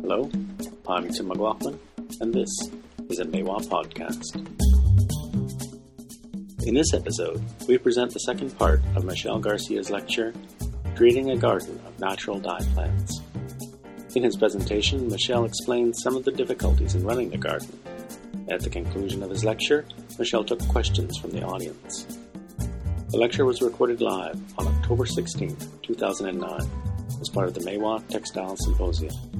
Hello, I'm Tim McLaughlin, and this is a Maiwa podcast. In this episode, we present the second part of Michel Garcia's lecture, Creating a Garden of Natural Dye Plants. In his presentation, Michel explained some of the difficulties in running a garden. At the conclusion of his lecture, Michel took questions from the audience. The lecture was recorded live on October 16, 2009, as part of the Maiwa Textile Symposium.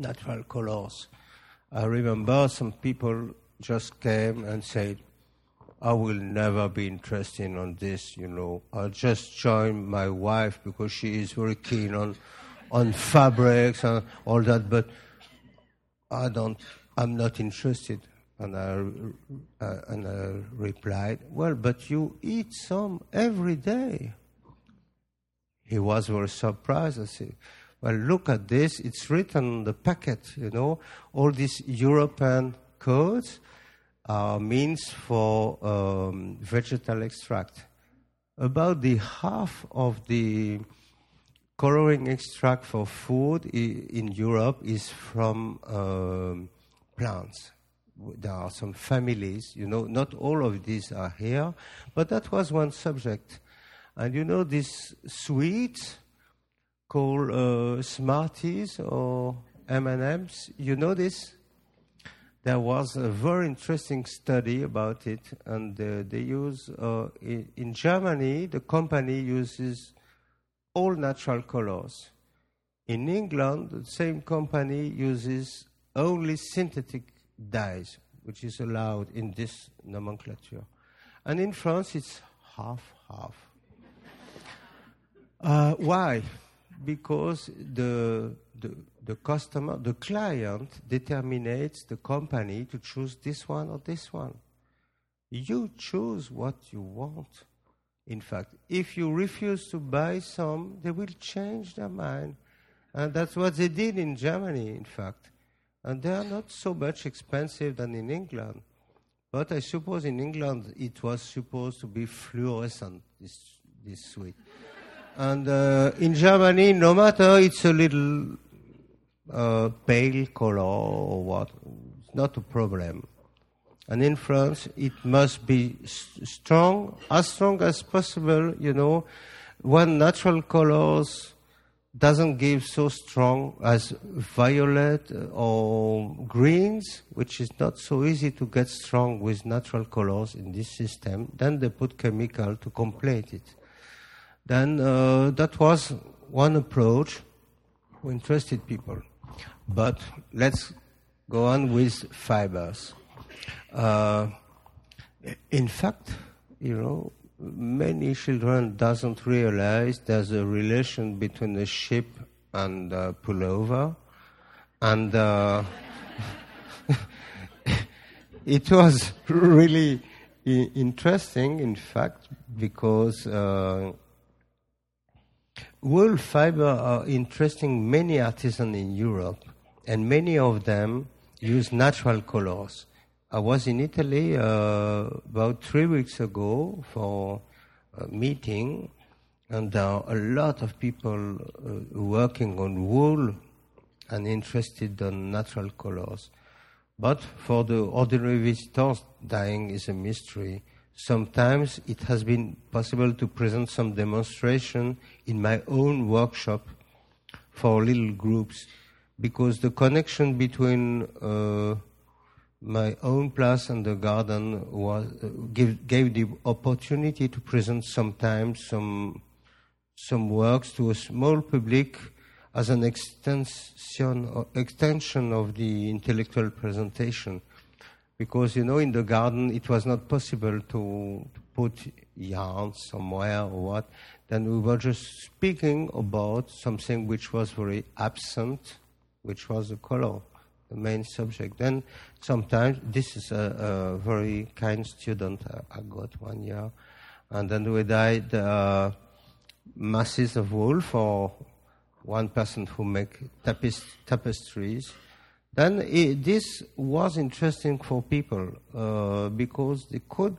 Natural colors. I remember some people just came and said, I will never be interested on this, you know. I'll just join my wife because she is very keen on on fabrics and all that, but I don't I'm not interested. And I, uh, and I replied, Well, but you eat some every day. He was very surprised. I said, Well, look at this. It's written on the packet, you know. All these European codes are means for um, vegetal extract. About the half of the coloring extract for food in Europe is from um, plants there are some families, you know, not all of these are here, but that was one subject. And you know, this sweet called uh, Smarties or M&Ms, you know this? There was a very interesting study about it, and uh, they use, uh, in, Germany, the company uses all natural colors. In England, the same company uses only synthetic dyes, which is allowed in this nomenclature. And in France, it's half half. Uh, why? Because the, the, the customer, the client, determines the company to choose this one or this one. You choose what you want. In fact, if you refuse to buy some, they will change their mind. And that's what they did in Germany, in fact and they are not so much expensive than in England. But I suppose in England it was supposed to be fluorescent, this, this sweet. And uh, in Germany, no matter it's a little uh, pale color or what, it's not a problem. And in France, it must be strong, as strong as possible, you know. When natural colors doesn't give so strong as violet or greens, which is not so easy to get strong with natural colors in this system. Then they put chemical to complete it. Then uh, that was one approach who interested people. But let's go on with fibers. Uh, in fact, you know, many children doesn't realize there's a relation between a ship and a pullover, and uh, it was really interesting, in fact, because uh, wool fiber are interesting many artisans in Europe, and many of them use natural colors. I was in Italy uh, about three weeks ago for a meeting, and there are a lot of people uh, working on wool and interested in natural colors. But for the ordinary visitors, dyeing is a mystery. Sometimes it has been possible to present some demonstration in my own workshop for little groups because the connection between uh, my own place and the garden was uh, give, gave the opportunity to present sometimes some some works to a small public as an extension extension of the intellectual presentation because you know in the garden it was not possible to, to put yarn somewhere or what then we were just speaking about something which was very absent which was the color the main subject. Then sometimes this is a, a very kind student I got one year, and then we dyed uh, masses of wool for one person who make tapest- tapestries. Then it, this was interesting for people uh, because they could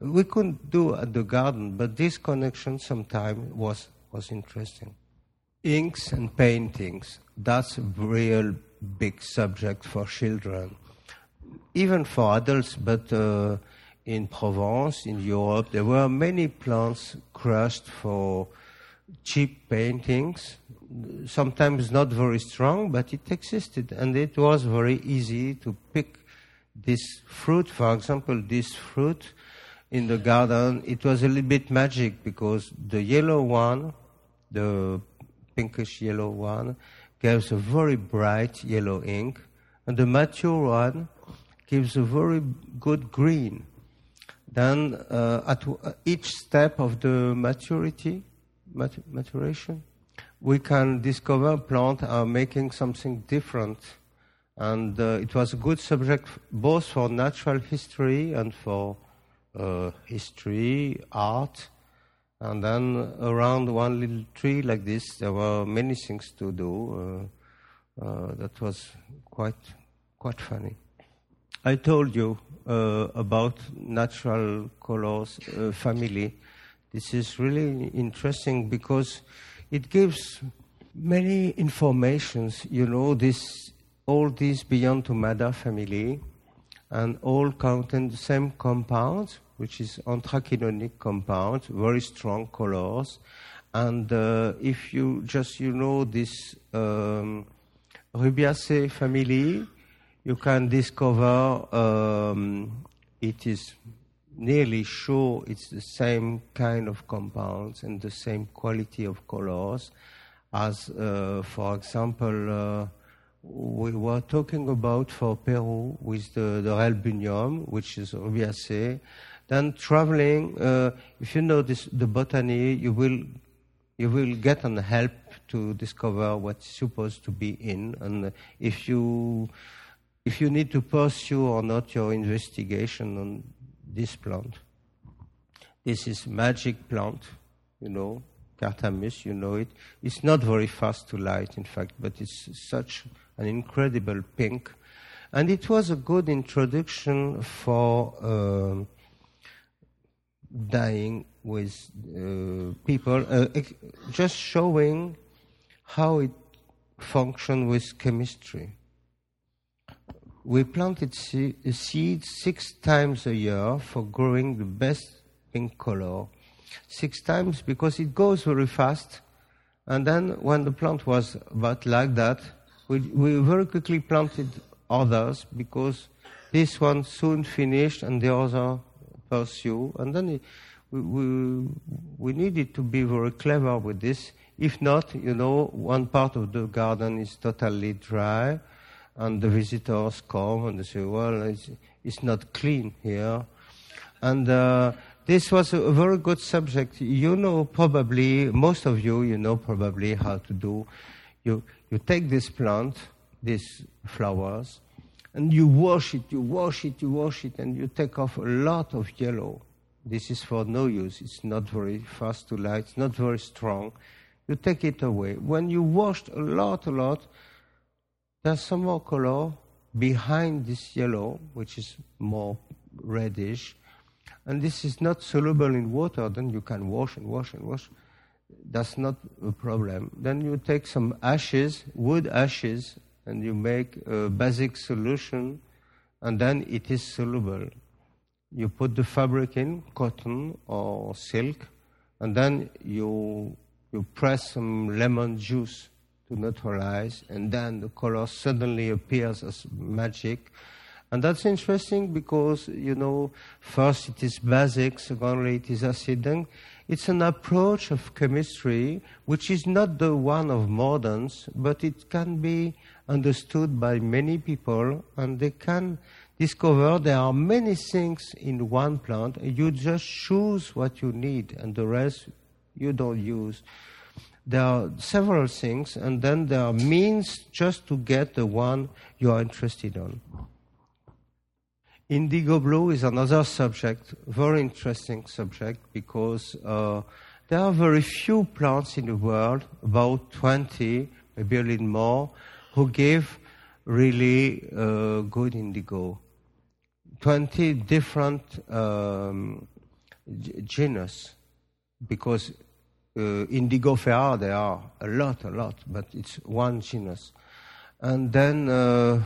we couldn't do at the garden, but this connection sometimes was was interesting. inks and paintings. That's a real big subject for children, even for adults. But uh, in Provence, in Europe, there were many plants crushed for cheap paintings. Sometimes not very strong, but it existed, and it was very easy to pick this fruit. For example, this fruit in the garden, it was a little bit magic because the yellow one, the pinkish yellow one, gives a very bright yellow ink, and the mature one gives a very good green. Then, uh, at each step of the maturity, mat- maturation, we can discover plants are making something different. And uh, it was a good subject both for natural history and for uh, history, art, and then around one little tree like this, there were many things to do. Uh, uh, that was quite quite funny. I told you uh, about natural colors uh, family. This is really interesting because it gives many informations. You know, this all these beyond to Madder family and all contain the same compound, which is anthraquinonic compound, very strong colors. And uh, if you just you know this um, Rubiaceae family, you can discover um, it is nearly sure it's the same kind of compounds and the same quality of colors as, uh, for example, uh, we were talking about for Peru with the, the Relbunium, which is Rubiaceae. Then traveling, uh, if you know this, the botany, you will you will get an help to discover what's supposed to be in. And if you if you need to pursue or not your investigation on this plant, this is magic plant, you know, Carthamus, you know it. It's not very fast to light, in fact, but it's such an incredible pink. And it was a good introduction for uh, dyeing with uh, people, uh, just showing how it functions with chemistry. We planted se- seeds six times a year for growing the best pink color. Six times because it goes very fast. And then when the plant was about like that, we, we very quickly planted others because this one soon finished and the other pursue. And then it, we, we, we needed to be very clever with this. If not, you know, one part of the garden is totally dry and the visitors come and they say, well, it's, it's not clean here. And uh, this was a very good subject. You know probably, most of you, you know probably how to do. You, you take this plant, these flowers, and you wash it, you wash it, you wash it, and you take off a lot of yellow. This is for no use. It's not very fast to light. It's not very strong. You take it away. When you washed a lot, a lot, there's some more color behind this yellow, which is more reddish. And this is not soluble in water. Then you can wash and wash and wash that's not a problem. Then you take some ashes, wood ashes, and you make a basic solution, and then it is soluble. You put the fabric in, cotton or silk, and then you, you press some lemon juice to neutralize, and then the color suddenly appears as magic. And that's interesting because, you know, first it is basic, secondly it is acid, then it's an approach of chemistry which is not the one of moderns, but it can be understood by many people and they can discover there are many things in one plant. You just choose what you need and the rest you don't use. There are several things and then there are means just to get the one you are interested in. Indigo blue is another subject, very interesting subject, because uh, there are very few plants in the world, about 20, maybe a little more, who give really uh, good indigo. 20 different um, genus, because uh, Indigofera, there are a lot, a lot, but it's one genus. And then uh,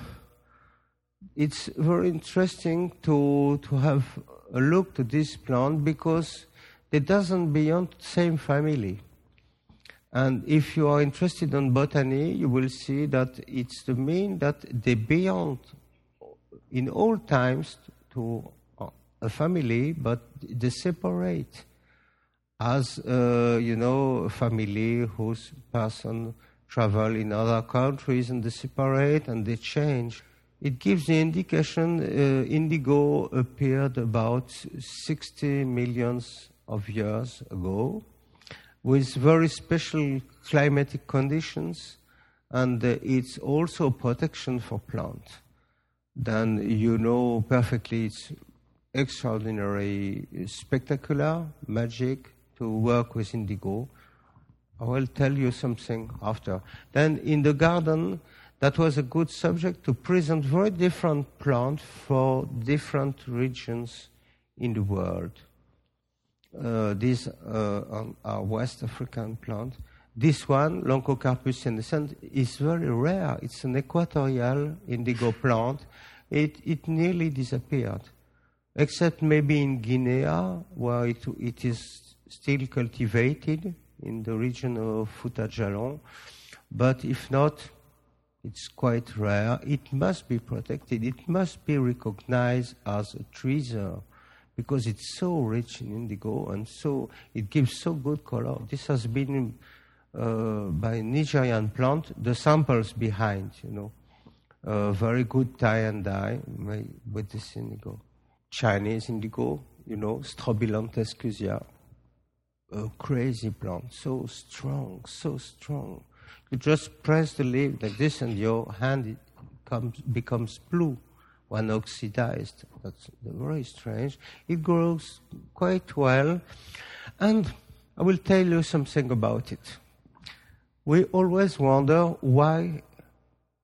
it's very interesting to, to have a look to this plant because it doesn't belong to the same family. And if you are interested in botany, you will see that it's the mean that they belong in all times to a family, but they separate as uh, you know family whose person travel in other countries and they separate and they change. It gives the indication uh, indigo appeared about 60 millions of years ago with very special climatic conditions and uh, it's also protection for plants. Then you know perfectly it's extraordinary, spectacular, magic to work with indigo. I will tell you something after. Then in the garden, that was a good subject to present very different plants for different regions in the world. Uh, these uh, are West African plants. This one, Lonchocarpus cyanescens, is very rare. It's an equatorial indigo plant. It, it nearly disappeared, except maybe in Guinea, where it, it is still cultivated in the region of Fouta Djallon. But if not, it's quite rare. It must be protected. It must be recognized as a treasure because it's so rich in indigo and so it gives so good color. This has been uh, by Nigerian plant. The samples behind, you know, uh, very good tie and dye with this indigo. Chinese indigo, you know, Strobilanthes cusia, a crazy plant, so strong, so strong. You just press the leaf like this, and your hand comes, becomes blue when oxidized. That's very strange. It grows quite well, and I will tell you something about it. We always wonder why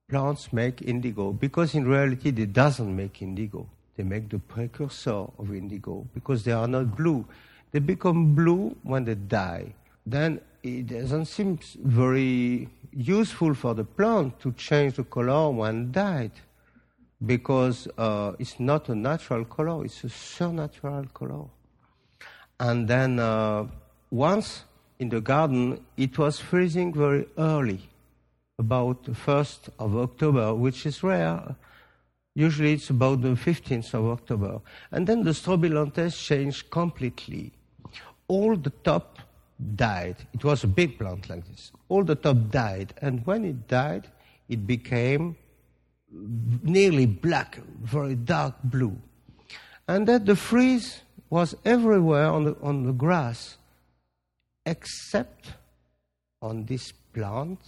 plants make indigo, because in reality they doesn't make indigo. They make the precursor of indigo because they are not blue. They become blue when they die. Then it doesn't seem very useful for the plant to change the color when died because uh, it's not a natural color, it's a supernatural color. And then uh, once in the garden, it was freezing very early, about the 1st of October, which is rare. Usually it's about the 15th of October. And then the strobilanthes changed completely. All the top died. It was a big plant like this. All the top died. And when it died, it became nearly black, very dark blue. And that the freeze was everywhere on the, on the grass, except on this plant,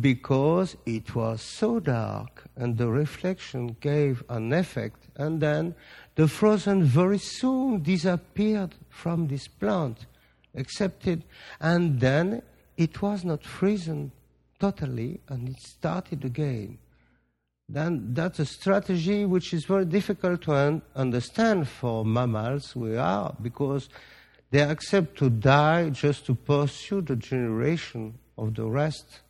because it was so dark and the reflection gave an effect, and then the frozen very soon disappeared from this plant, except it, and then it was not frozen totally, and it started again then that's a strategy which is very difficult to un- understand for mammals we are because they accept to die just to pursue the generation of the rest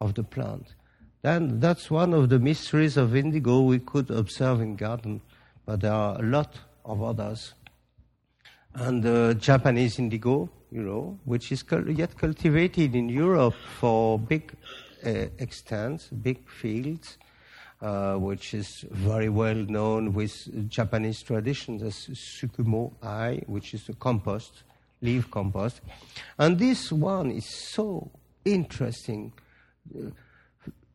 of the plant. Then that's one of the mysteries of indigo we could observe in garden, but there are a lot of others. And uh, Japanese indigo, you know, which is yet cultivated in Europe for big uh, extents, big fields, uh, which is very well known with Japanese traditions as Sukumo Ai, which is a compost, leaf compost. And this one is so interesting. Uh,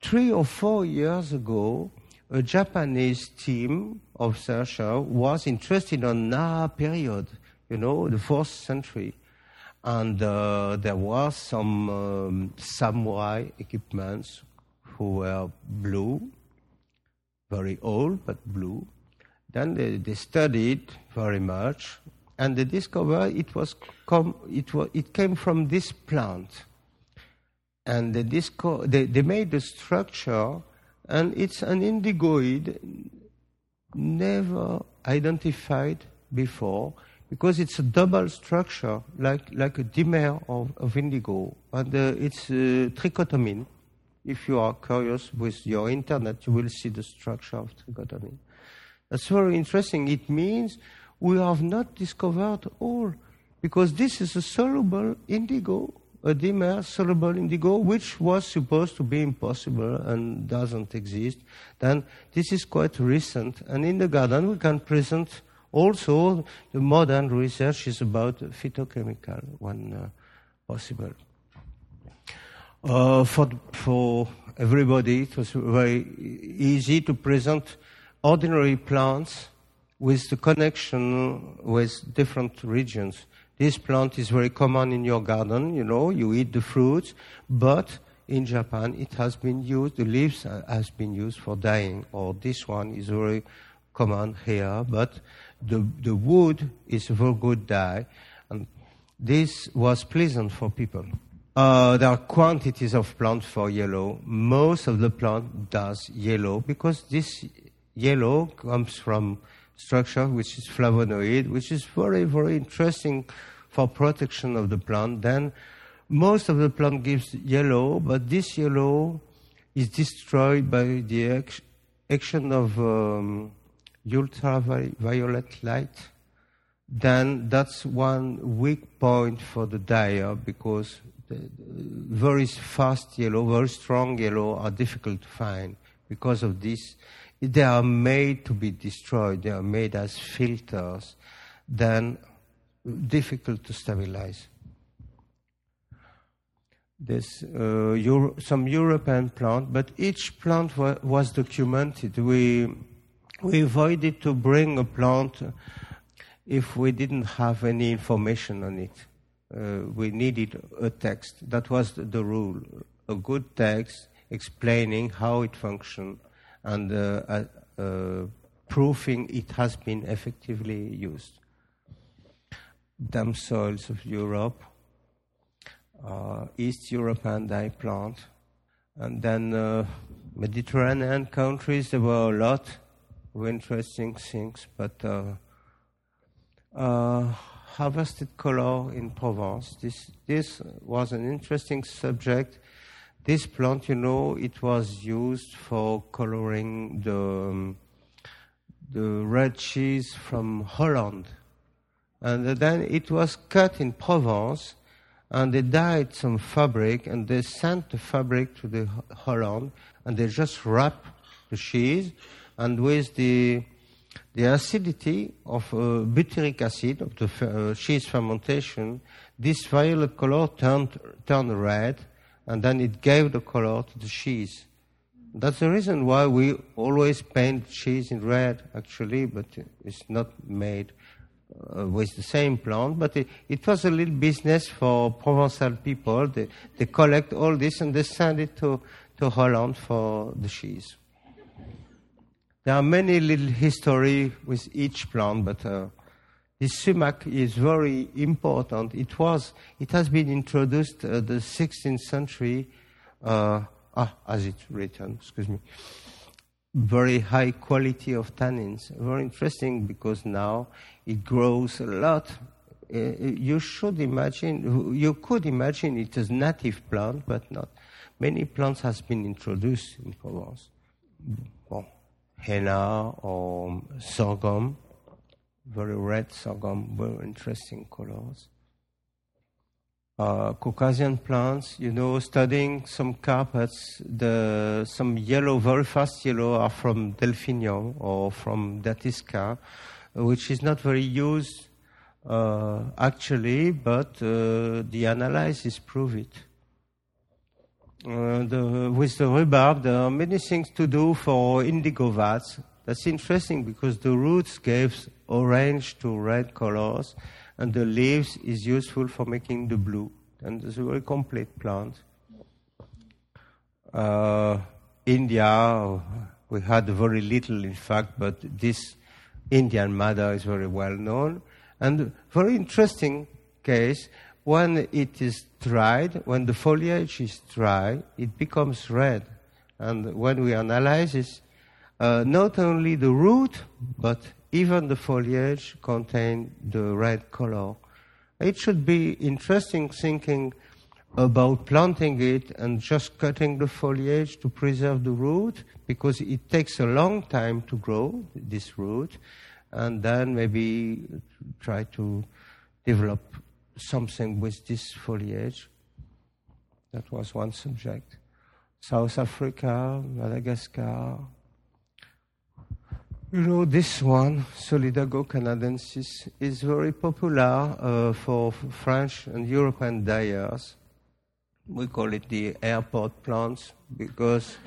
three or four years ago, a Japanese team of searcher was interested on Nara period, you know, the fourth century. And uh, there was some um, samurai equipments who were blue very old but blue. Then they, they studied very much, and they discovered it was com- it was it came from this plant, and they disco- they, they made the structure, and it's an indigoid never identified before because it's a double structure, like, like a dimer of, of indigo, and uh, it's uh. If you are curious with your internet, you will see the structure of trichotomine. That's very interesting. It means we have not discovered all, because this is a soluble indigo, a dimer soluble indigo, which was supposed to be impossible and doesn't exist. Then this is quite recent, and in the garden we can present also the modern research is about phytochemical when uh, possible. Uh, for, for everybody, it was very easy to present ordinary plants with the connection with different regions. This plant is very common in your garden, you know, you eat the fruits, but in Japan it has been used, the leaves has been used for dyeing, or this one is very common here, but the, the wood is a very good dye, and this was pleasant for people. Uh, there are quantities of plants for yellow. Most of the plant does yellow because this yellow comes from structure which is flavonoid, which is very, very interesting for protection of the plant. Then most of the plant gives yellow, but this yellow is destroyed by the action of um, ultraviolet light. Then that's one weak point for the dye because very fast yellow, very strong yellow are difficult to find because of this. They are made to be destroyed. They are made as filters. Then difficult to stabilize. There's uh, Euro- some European plant, but each plant wa- was documented. We we avoided to bring a plant if we didn't have any information on it. Uh, we needed a text. That was the, the, rule. A good text explaining how it functioned and uh, uh, uh proving it has been effectively used. Damp soils of Europe, uh, East European dye plant, and then uh, Mediterranean countries, there were a lot of interesting things, but harvested color in Provence. This, this was an interesting subject. This plant, you know, it was used for coloring the, um, the red cheese from Holland. And then it was cut in Provence, and they dyed some fabric, and they sent the fabric to the Holland, and they just wrap the cheese, and with the the acidity of uh, butyric acid of the uh, cheese fermentation, this violet color turned, turned red, and then it gave the color to the cheese. That's the reason why we always paint cheese in red, actually, but it's not made uh, with the same plant. But it, it, was a little business for Provençal people. They, they collect all this and they send it to, to Holland for the cheese. There are many little history with each plant, but uh, this sumac is very important. It was, it has been introduced uh, the 16th century, uh, ah, as it's written, excuse me. Very high quality of tannins. Very interesting because now it grows a lot. Uh, you should imagine, you could imagine it as native plant, but not. Many plants has been introduced in Provence henna or sorghum, very red sorghum, very interesting colors. Uh, Caucasian plants, you know, studying some carpets, the, some yellow, very fast yellow are from Delphinium or from Datisca, which is not very used uh, actually, but uh, the analysis prove it. Uh, the, with the rhubarb, there are many things to do for indigo vats. That's interesting because the roots gives orange to red colors, and the leaves is useful for making the blue. And it's a very complete plant. Uh, India, we had very little, in fact, but this Indian madder is very well known. And very interesting case, when it is dried, when the foliage is dry, it becomes red. And when we analyze it, uh, not only the root, but even the foliage contain the red color. It should be interesting thinking about planting it and just cutting the foliage to preserve the root because it takes a long time to grow this root and then maybe try to develop something with this foliage. That was one subject. South Africa, Madagascar. You know, this one, Solidago canadensis, is very popular uh, for French and European dyers we call it the airport plants because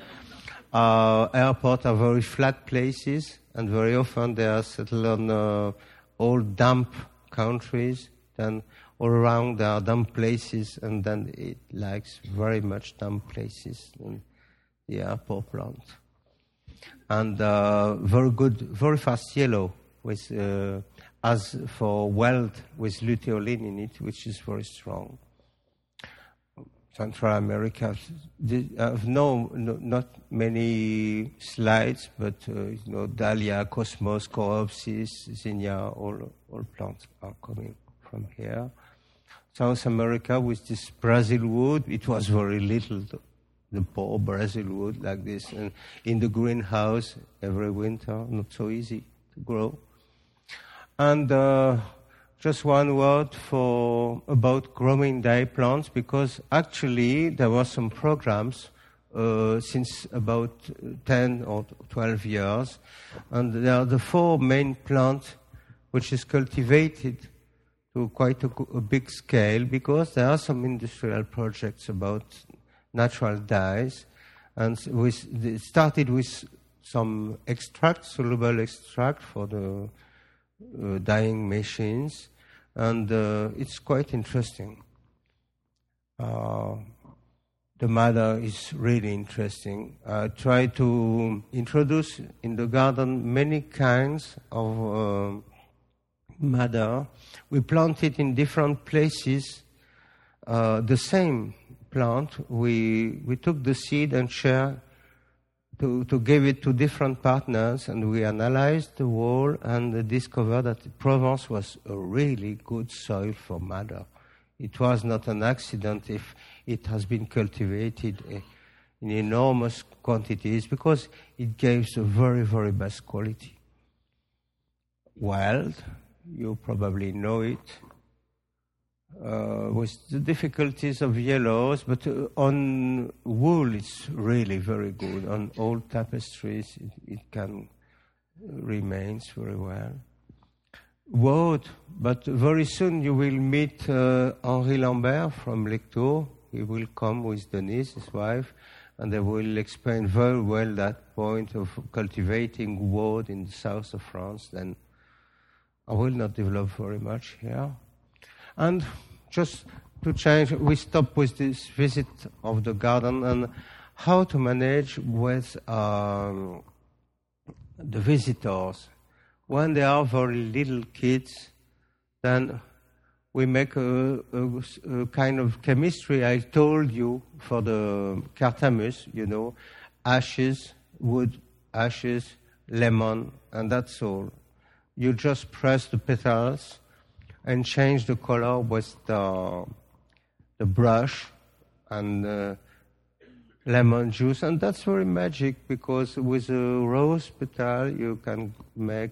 our airports are very flat places and very often they are settled on uh, old damp countries. Then all around there are damp places and then it likes very much damp places in the airport plant. And uh, very good, very fast yellow with, uh, as for weld with luteolin in it, which is very strong. Central America. I have no, no, not many slides, but uh, you know, Dahlia, Cosmos, Coreopsis, Zinnia, all, all plants are coming from here. South America with this Brazil wood, it was very little, the poor Brazil wood like this, and in the greenhouse every winter, not so easy to grow. And uh, just one word for about growing dye plants because actually there were some programs uh, since about 10 or 12 years. And there are the four main plants which is cultivated to quite a, a big scale because there are some industrial projects about natural dyes. And it started with some extract, soluble extract for the uh, dyeing machines, and uh, it's quite interesting. Uh, the madder is really interesting. I try to introduce in the garden many kinds of uh, madder. We plant it in different places. Uh, the same plant, we, we took the seed and share to, to give it to different partners, and we analyzed the wall and discovered that Provence was a really good soil for madder. It was not an accident if it has been cultivated eh, in enormous quantities because it gives the very, very best quality. Weld, you probably know it, uh, with the difficulties of yellows, but uh, on wool it's really very good. On old tapestries it, it can remains very well. Woad, but very soon you will meet uh, Henri Lambert from Lectoure. He will come with Denise, his wife, and they will explain very well that point of cultivating woad in the south of France. Then I will not develop very much here. And just to change, we stop with this visit of the garden and how to manage with um, the visitors. When they are very little kids, then we make a, a, a, kind of chemistry I told you for the Carthamus, you know, ashes, wood, ashes, lemon, and that's all. You just press the petals and change the color with the, the brush and uh, lemon juice. And that's very magic because with a rose petal you can make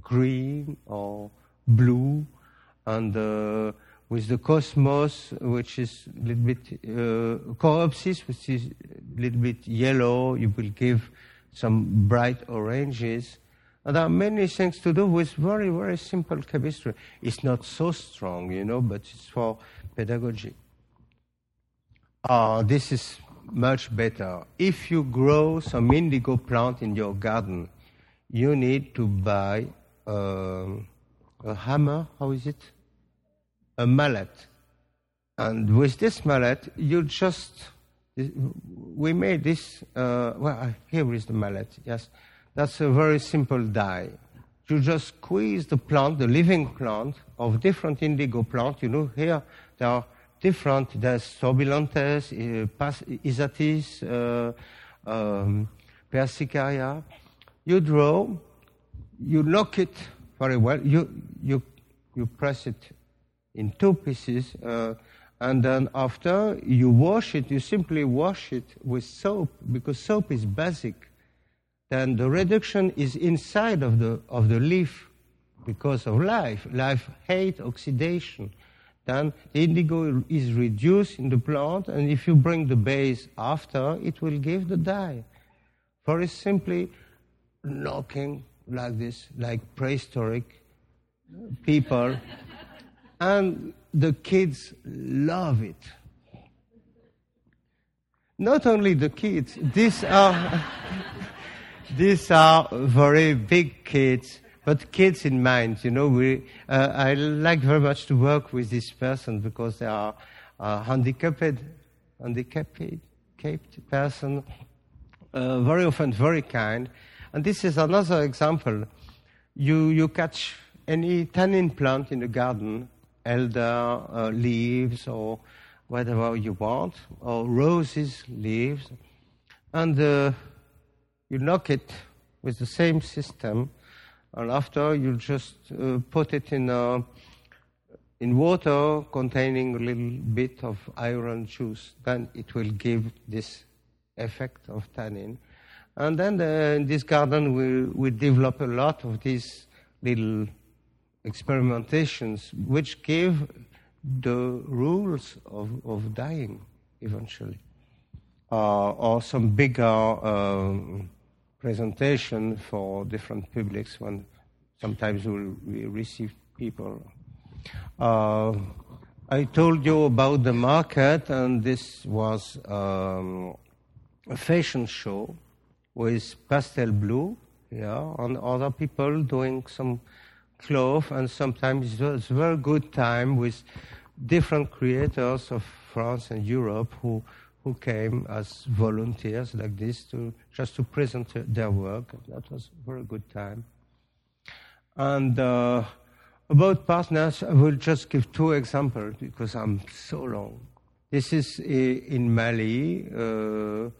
green or blue. And uh, with the cosmos, which is a little bit, uh, coreopsis, which is a little bit yellow, you will give some bright oranges. There are many things to do with very, very simple chemistry. It's not so strong, you know, but it's for pedagogy. Uh, this is much better. If you grow some indigo plant in your garden, you need to buy uh, a hammer, how is it? A mallet. And with this mallet, you just, we made this, uh, well, here is the mallet, yes. That's a very simple dye. You just squeeze the plant, the living plant, of different indigo plant. You know, here there are different, there's Strobilanthes, uh, Isatis, uh, um, Persicaria. You draw you lock it very well. You, you, you press it in two pieces, uh, and then after you wash it, you simply wash it with soap because soap is basic. Then the reduction is inside of the, of the leaf because of life. Life hates oxidation. Then the indigo is reduced in the plant, and if you bring the base after, it will give the dye. For it's simply knocking like this, like prehistoric people, and the kids love it. Not only the kids, these are, these are very big kids, but kids in mind. You know, we, uh, I like very much to work with this person because they are uh, handicapped, handicapped, handicapped person, uh, very often very kind. And this is another example. You, you catch any tannin plant in the garden, elder uh, leaves or whatever you want, or roses leaves, and uh, you knock it with the same system, and after you just uh, put it in uh, in water containing a little bit of iron juice, then it will give this effect of tannin. And then the, in this garden we, we develop a lot of these little experimentations which give the rules of, of dyeing eventually. Uh, or some bigger uh, presentation for different publics when sometimes we'll, we receive people. Uh, I told you about the market, and this was um, a fashion show with pastel blue, yeah, and other people doing some cloth, and sometimes it's a very good time with different creators of France and Europe who who came as volunteers like this to just to present their work. That was a very good time. And uh, about partners, I will just give two examples because I'm so long. This is in Mali, uh,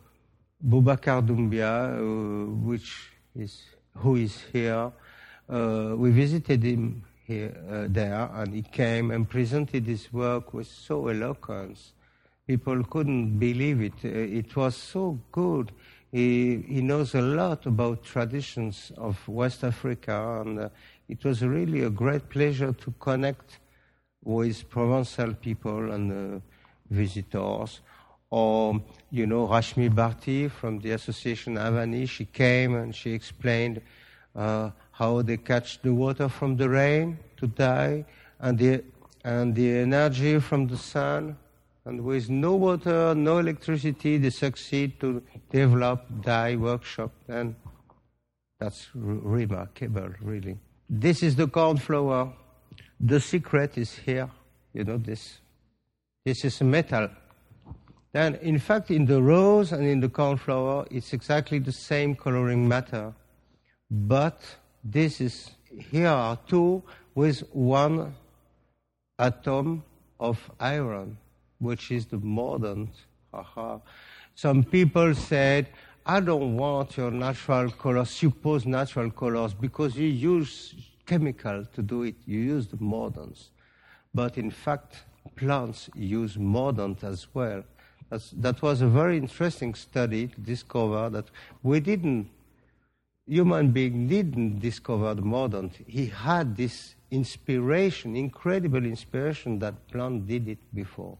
Boubacar Doumbia, uh, which is who is here uh, we visited him here, uh, there, and he came and presented his work with so eloquence. People couldn't believe it. Uh, it was so good. He, he knows a lot about traditions of West Africa, and uh, it was really a great pleasure to connect with Provençal people and uh, visitors. Or, you know, Rashmi Bharti from the Association Avani, she came and she explained uh, how they catch the water from the rain to dye, and the, and the energy from the sun. And with no water, no electricity, they succeed to develop dye workshop. And that's r- remarkable, really. This is the cornflower. The secret is here. You know this. This is metal. Then, in fact, in the rose and in the cornflower, it's exactly the same coloring matter, but this is here are two with one atom of iron, which is the mordant. Some people said, I don't want your natural colors, supposed natural colors, because you use chemical to do it. You use the mordants. But in fact, plants use mordant as well. That's, that was a very interesting study to discover that we didn't human being didn't discover the modern. He had this inspiration, incredible inspiration that plant did it before.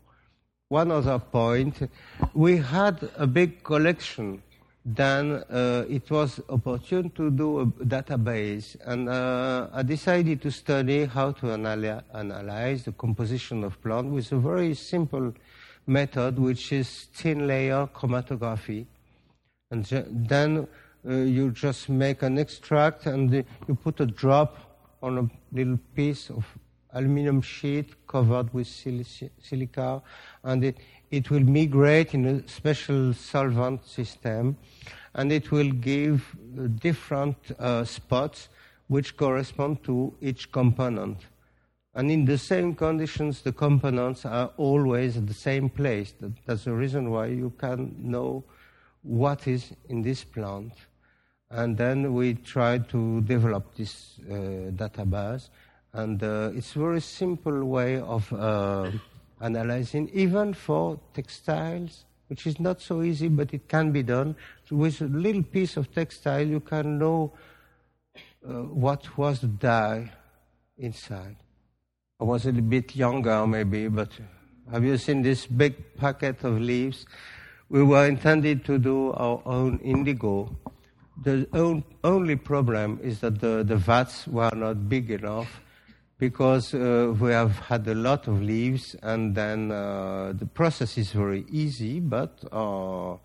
One other point, we had a big collection. Then uh, it was opportune to do a database, and uh, I decided to study how to analy- analyze the composition of plant with a very simple method, which is thin layer chromatography. And then uh, you just make an extract and you put a drop on a little piece of aluminum sheet covered with silica, and it, it will migrate in a special solvent system, and it will give different uh, spots which correspond to each component. And in the same conditions, the components are always at the same place. That's the reason why you can know what is in this plant. And then we try to develop this uh, database. And uh, it's a very simple way of uh, analyzing, even for textiles, which is not so easy, but it can be done. So with a little piece of textile, you can know uh, what was the dye inside. I was a little bit younger, maybe, but have you seen this big packet of leaves? We were intended to do our own indigo. The only problem is that the, the vats were not big enough because uh, we have had a lot of leaves, and then uh, the process is very easy, but uh,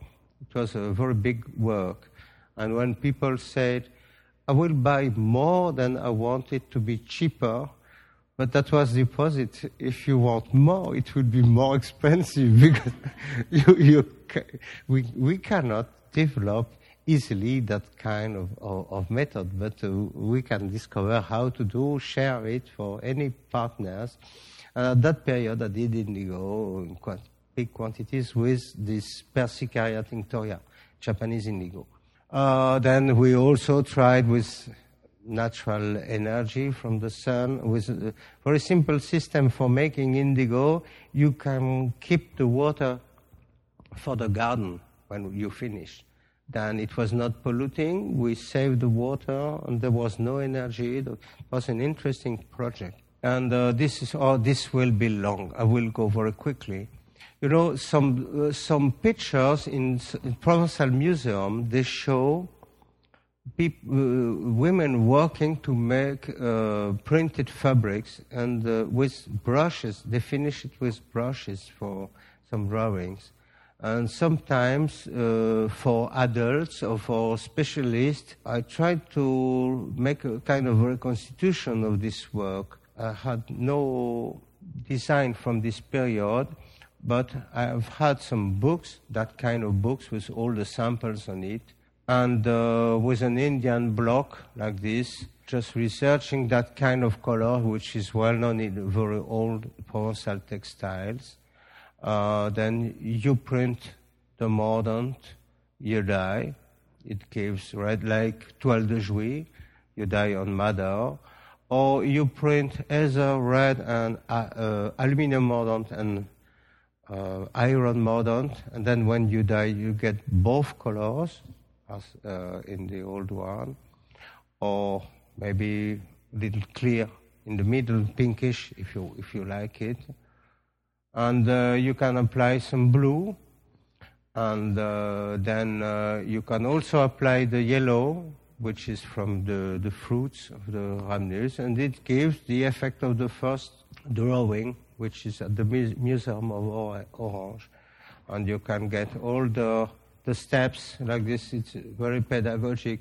it was a very big work. And when people said, I will buy more than I want it to be cheaper, but that was the opposite. If you want more, it will be more expensive because you, you, we, we cannot develop easily that kind of, of, of method, but uh, we can discover how to do, share it for any partners. Uh, that period, I did indigo in quite big quantities with this Persicaria tinctoria, Japanese indigo. Uh, then we also tried with natural energy from the sun with a very simple system for making indigo. You can keep the water for the garden when you finish then it was not polluting. We saved the water, and there was no energy. It was an interesting project. And uh, this is, oh, this will be long. I will go very quickly. You know, some uh, some pictures in, in Provençal Museum they show uh, women working to make uh, printed fabrics, and uh, with brushes. They finish it with brushes for some drawings and sometimes uh, for adults or for specialists, I tried to make a kind of reconstitution of this work. I had no design from this period, but I have had some books, that kind of books with all the samples on it, and uh, with an Indian block like this, just researching that kind of color, which is well known in very old Provençal textiles uh, then you print the mordant, you dye. It gives red like toile de Jouy, you dye on madder. Or you print either red and uh, uh, aluminum mordant and uh, iron mordant, and then when you dye, you get both colors, as uh, in the old one, or maybe little clear in the middle, pinkish, if you if you like it and uh, you can apply some blue. And uh, then uh, you can also apply the yellow which is from the, the fruits of the rhamnus and it gives the effect of the first drawing which is at the museum of orange. And you can get all the the steps like this. It's very pedagogic.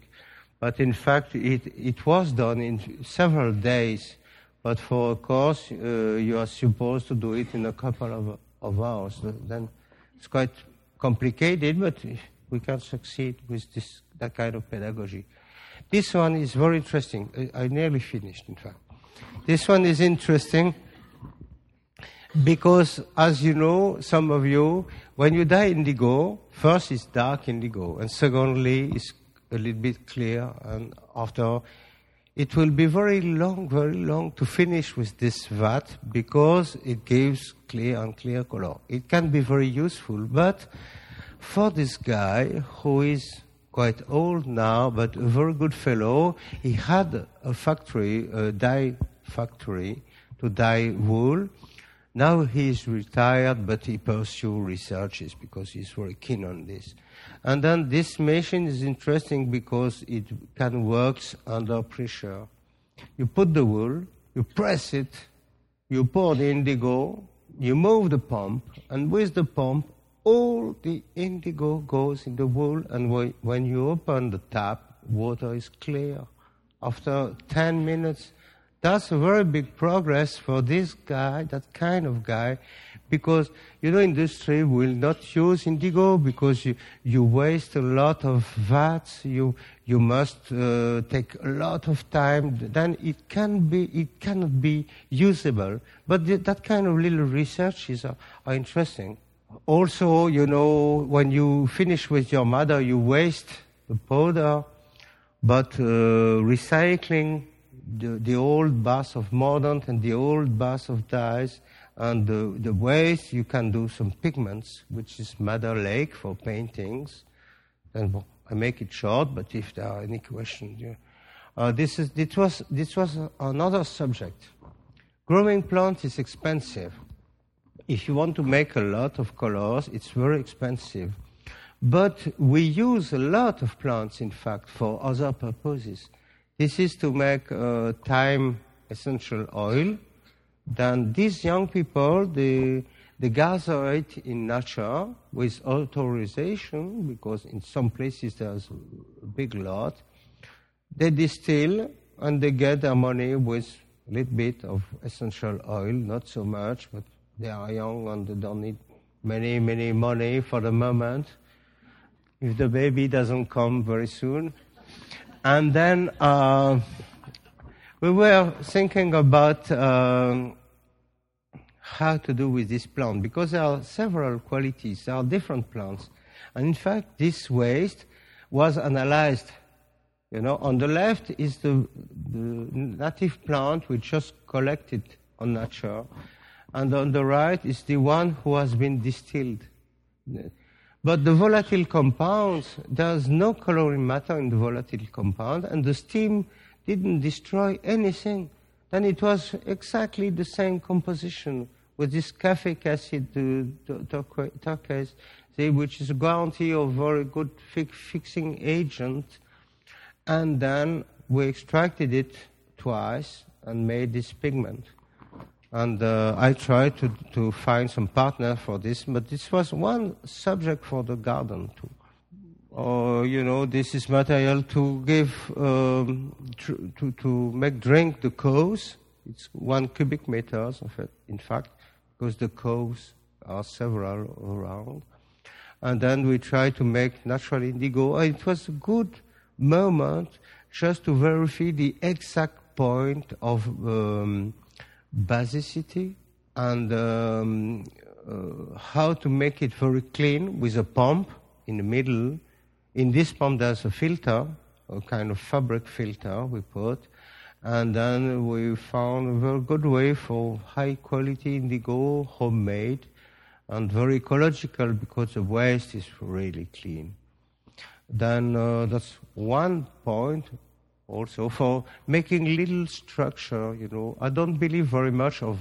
But in fact it, it was done in several days but for a course, uh, you are supposed to do it in a couple of, of hours. Then it's quite complicated, but we can succeed with this, that kind of pedagogy. This one is very interesting. I, I nearly finished, in fact. This one is interesting because, as you know, some of you, when you dye indigo, first it's dark indigo, and secondly it's a little bit clear, and after it will be very long, very long to finish with this vat because it gives clear and clear color. It can be very useful, but for this guy who is quite old now, but a very good fellow, he had a factory, a dye factory to dye wool. Now he is retired, but he pursues researches because he's very keen on this. And then this machine is interesting because it can work under pressure. You put the wool, you press it, you pour the indigo, you move the pump, and with the pump, all the indigo goes in the wool, and when you open the tap, water is clear. After 10 minutes, that's a very big progress for this guy, that kind of guy, because you know industry will not use indigo because you, you waste a lot of vats you you must uh, take a lot of time then it can be it cannot be usable. But th- that kind of little researches are, are interesting. Also you know when you finish with your mother you waste the powder but uh, recycling the, the old bath of mordant and the old bath of dyes and the, the waste you can do some pigments, which is Madder Lake for paintings. And I make it short, but if there are any questions, yeah. uh, this is this was this was another subject. Growing plants is expensive. If you want to make a lot of colors, it's very expensive. But we use a lot of plants, in fact, for other purposes. This is to make uh, thyme essential oil. Then these young people, they, they gather it in nature with authorization, because in some places there's a big lot. They distill and they get their money with a little bit of essential oil, not so much, but they are young and they don't need many, many money for the moment if the baby doesn't come very soon. And then uh, we were thinking about um, how to do with this plant because there are several qualities, there are different plants. And in fact, this waste was analyzed. You know, on the left is the, the native plant we just collected on nature, and on the right is the one who has been distilled. But the volatile compounds, there's no coloring matter in the volatile compound, and the steam didn't destroy anything. Then it was exactly the same composition with this caffeic acid, turquoise, which is a guarantee of very good fixing agent. And then we extracted it twice and made this pigment. And uh, I tried to, to find some partner for this, but this was one subject for the garden too. Or, uh, you know, this is material to give, um, to, to, to make drink the cows. It's one cubic meters of it, in fact, because the cows are several around. And then we tried to make natural indigo. It was a good moment just to verify the exact point of um, basicity and um, uh, how to make it very clean with a pump in the middle. In this pump, there's a filter, a kind of fabric filter we put, and then we found a very good way for high quality indigo, homemade, and very ecological because the waste is really clean. Then uh, that's one point also for making little structure, you know. I don't believe very much of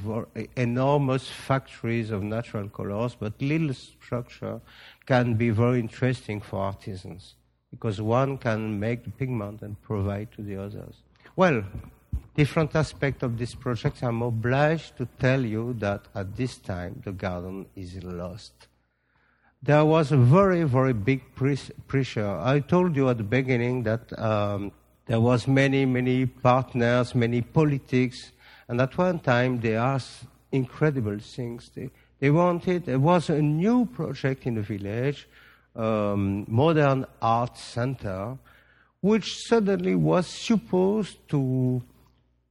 enormous factories of natural colors, but little structure can be very interesting for artisans because one can make the pigment and provide to the others. Well, different aspects of this project, I'm obliged to tell you that at this time the garden is lost. There was a very, very big pressure. I told you at the beginning that um, there was many, many partners, many politics, and at one time they asked incredible things. They, they wanted, there was a new project in the village, um, modern art center, which suddenly was supposed to,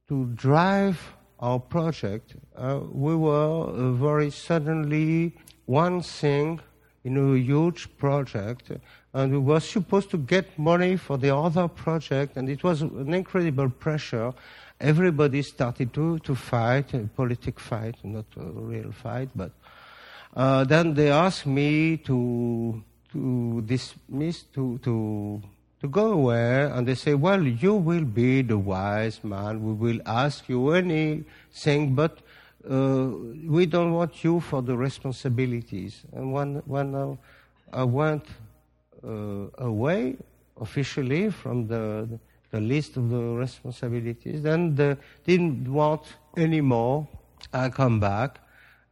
to drive our project. Uh, we were uh, very suddenly one thing in a huge project, and we were supposed to get money for the other project, and it was an incredible pressure. Everybody started to, to fight, a politic fight, not a real fight, but uh, then they asked me to to dismiss, to, to, to go away, and they say, well, you will be the wise man. We will ask you anything, but uh, we don't want you for the responsibilities. And when, when uh, I went uh, away officially from the, the list of the responsibilities, then they didn't want anymore. I come back.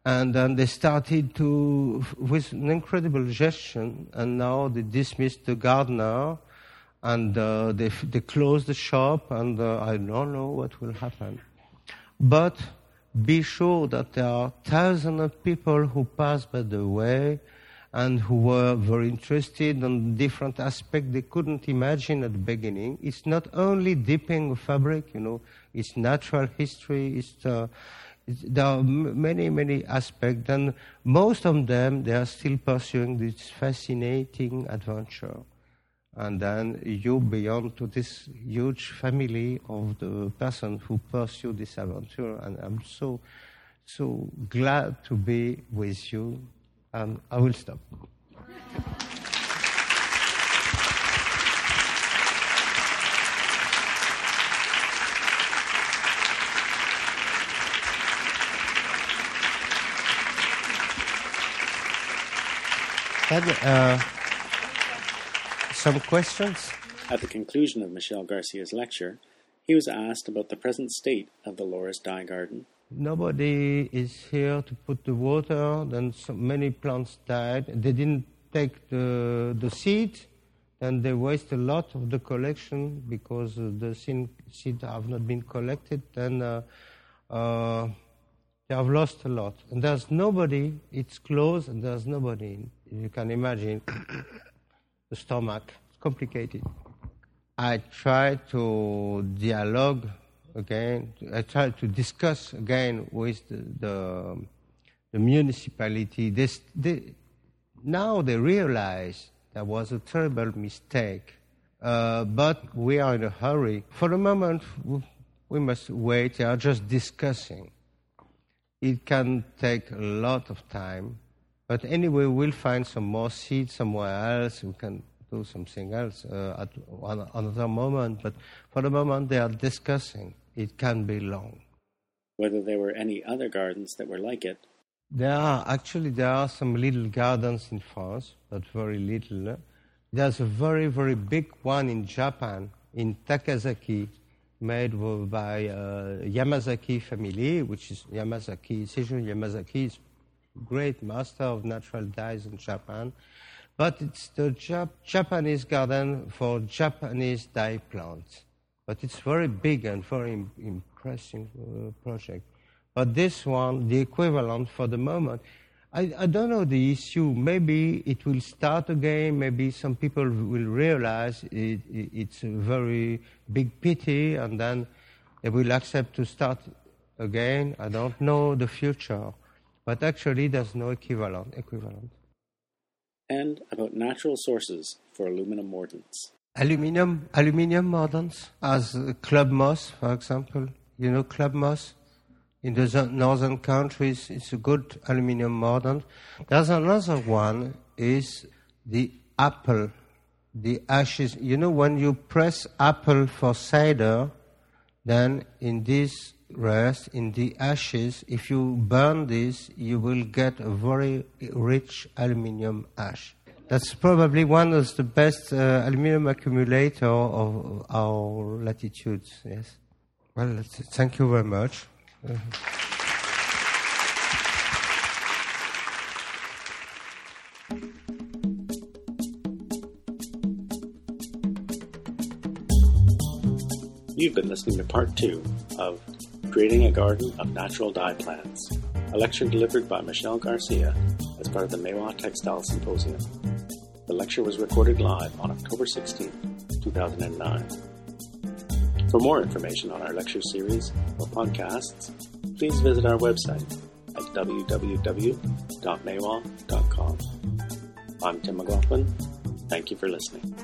And then they started to, with an incredible gesture, and now they dismissed the gardener, and uh, they, they closed the shop, and uh, I don't know what will happen. But be sure that there are thousands of people who pass by the way and who were very interested in different aspects they couldn't imagine at the beginning. It's not only dipping fabric, you know, it's natural history, it's, uh, it's there are many, many aspects, and most of them, they are still pursuing this fascinating adventure. And then you belong to this huge family of the person who pursue this adventure. And I'm so, so glad to be with you. And I will stop. And, uh, some questions? At the conclusion of Michel Garcia's lecture, he was asked about the present state of the Lauris Dye Garden. Nobody is here to put the water, then so many plants died. They didn't take the, the seed, and they waste a lot of the collection because the seed have not been collected, and uh, uh, they have lost a lot. And there's nobody, it's closed, and there's nobody. You can imagine the stomach. It's complicated. I try to dialogue again. I try to discuss again with the, the, the municipality. This, they, now they realize that was a terrible mistake. Uh, but we are in a hurry. For the moment, we must wait. They are just discussing. It can take a lot of time. But anyway, we'll find some more seeds somewhere else. We can do something else uh, at another moment. But for the moment, they are discussing. It can be long. Whether there were any other gardens that were like it? There are actually there are some little gardens in France, but very little. There's a very very big one in Japan, in Takasaki, made by uh, Yamazaki family, which is Yamazaki. Seijun Yamazaki is great master of natural dyes in Japan. But it's the Jap- Japanese garden for Japanese dye plants. But it's very big and very Im- impressive uh, project. But this one, the equivalent for the moment, I, I don't know the issue. Maybe it will start again. Maybe some people will realize it, it, it's a very big pity and then they will accept to start again. I don't know the future. But actually, there's no equivalent. equivalent. And about natural sources for aluminum mordants. Aluminium, aluminium mordants, as club moss, for example. You know club moss? In the northern countries, it's a good aluminium mordant. There's another one, is the apple, the ashes. You know, when you press apple for cider, then in this rest in the ashes. If you burn this, you will get a very rich aluminium ash. That's probably one of the best uh, aluminium accumulator of our latitudes. Yes. Well, thank you very much. You've been listening to part two of Creating a Garden of Natural Dye Plants, a lecture delivered by Michel Garcia as part of the Maiwa Textile Symposium. The lecture was recorded live on October 16, 2009. For more information on our lecture series or podcasts, please visit our website at www.maiwa.com. I'm Tim McLaughlin. Thank you for listening.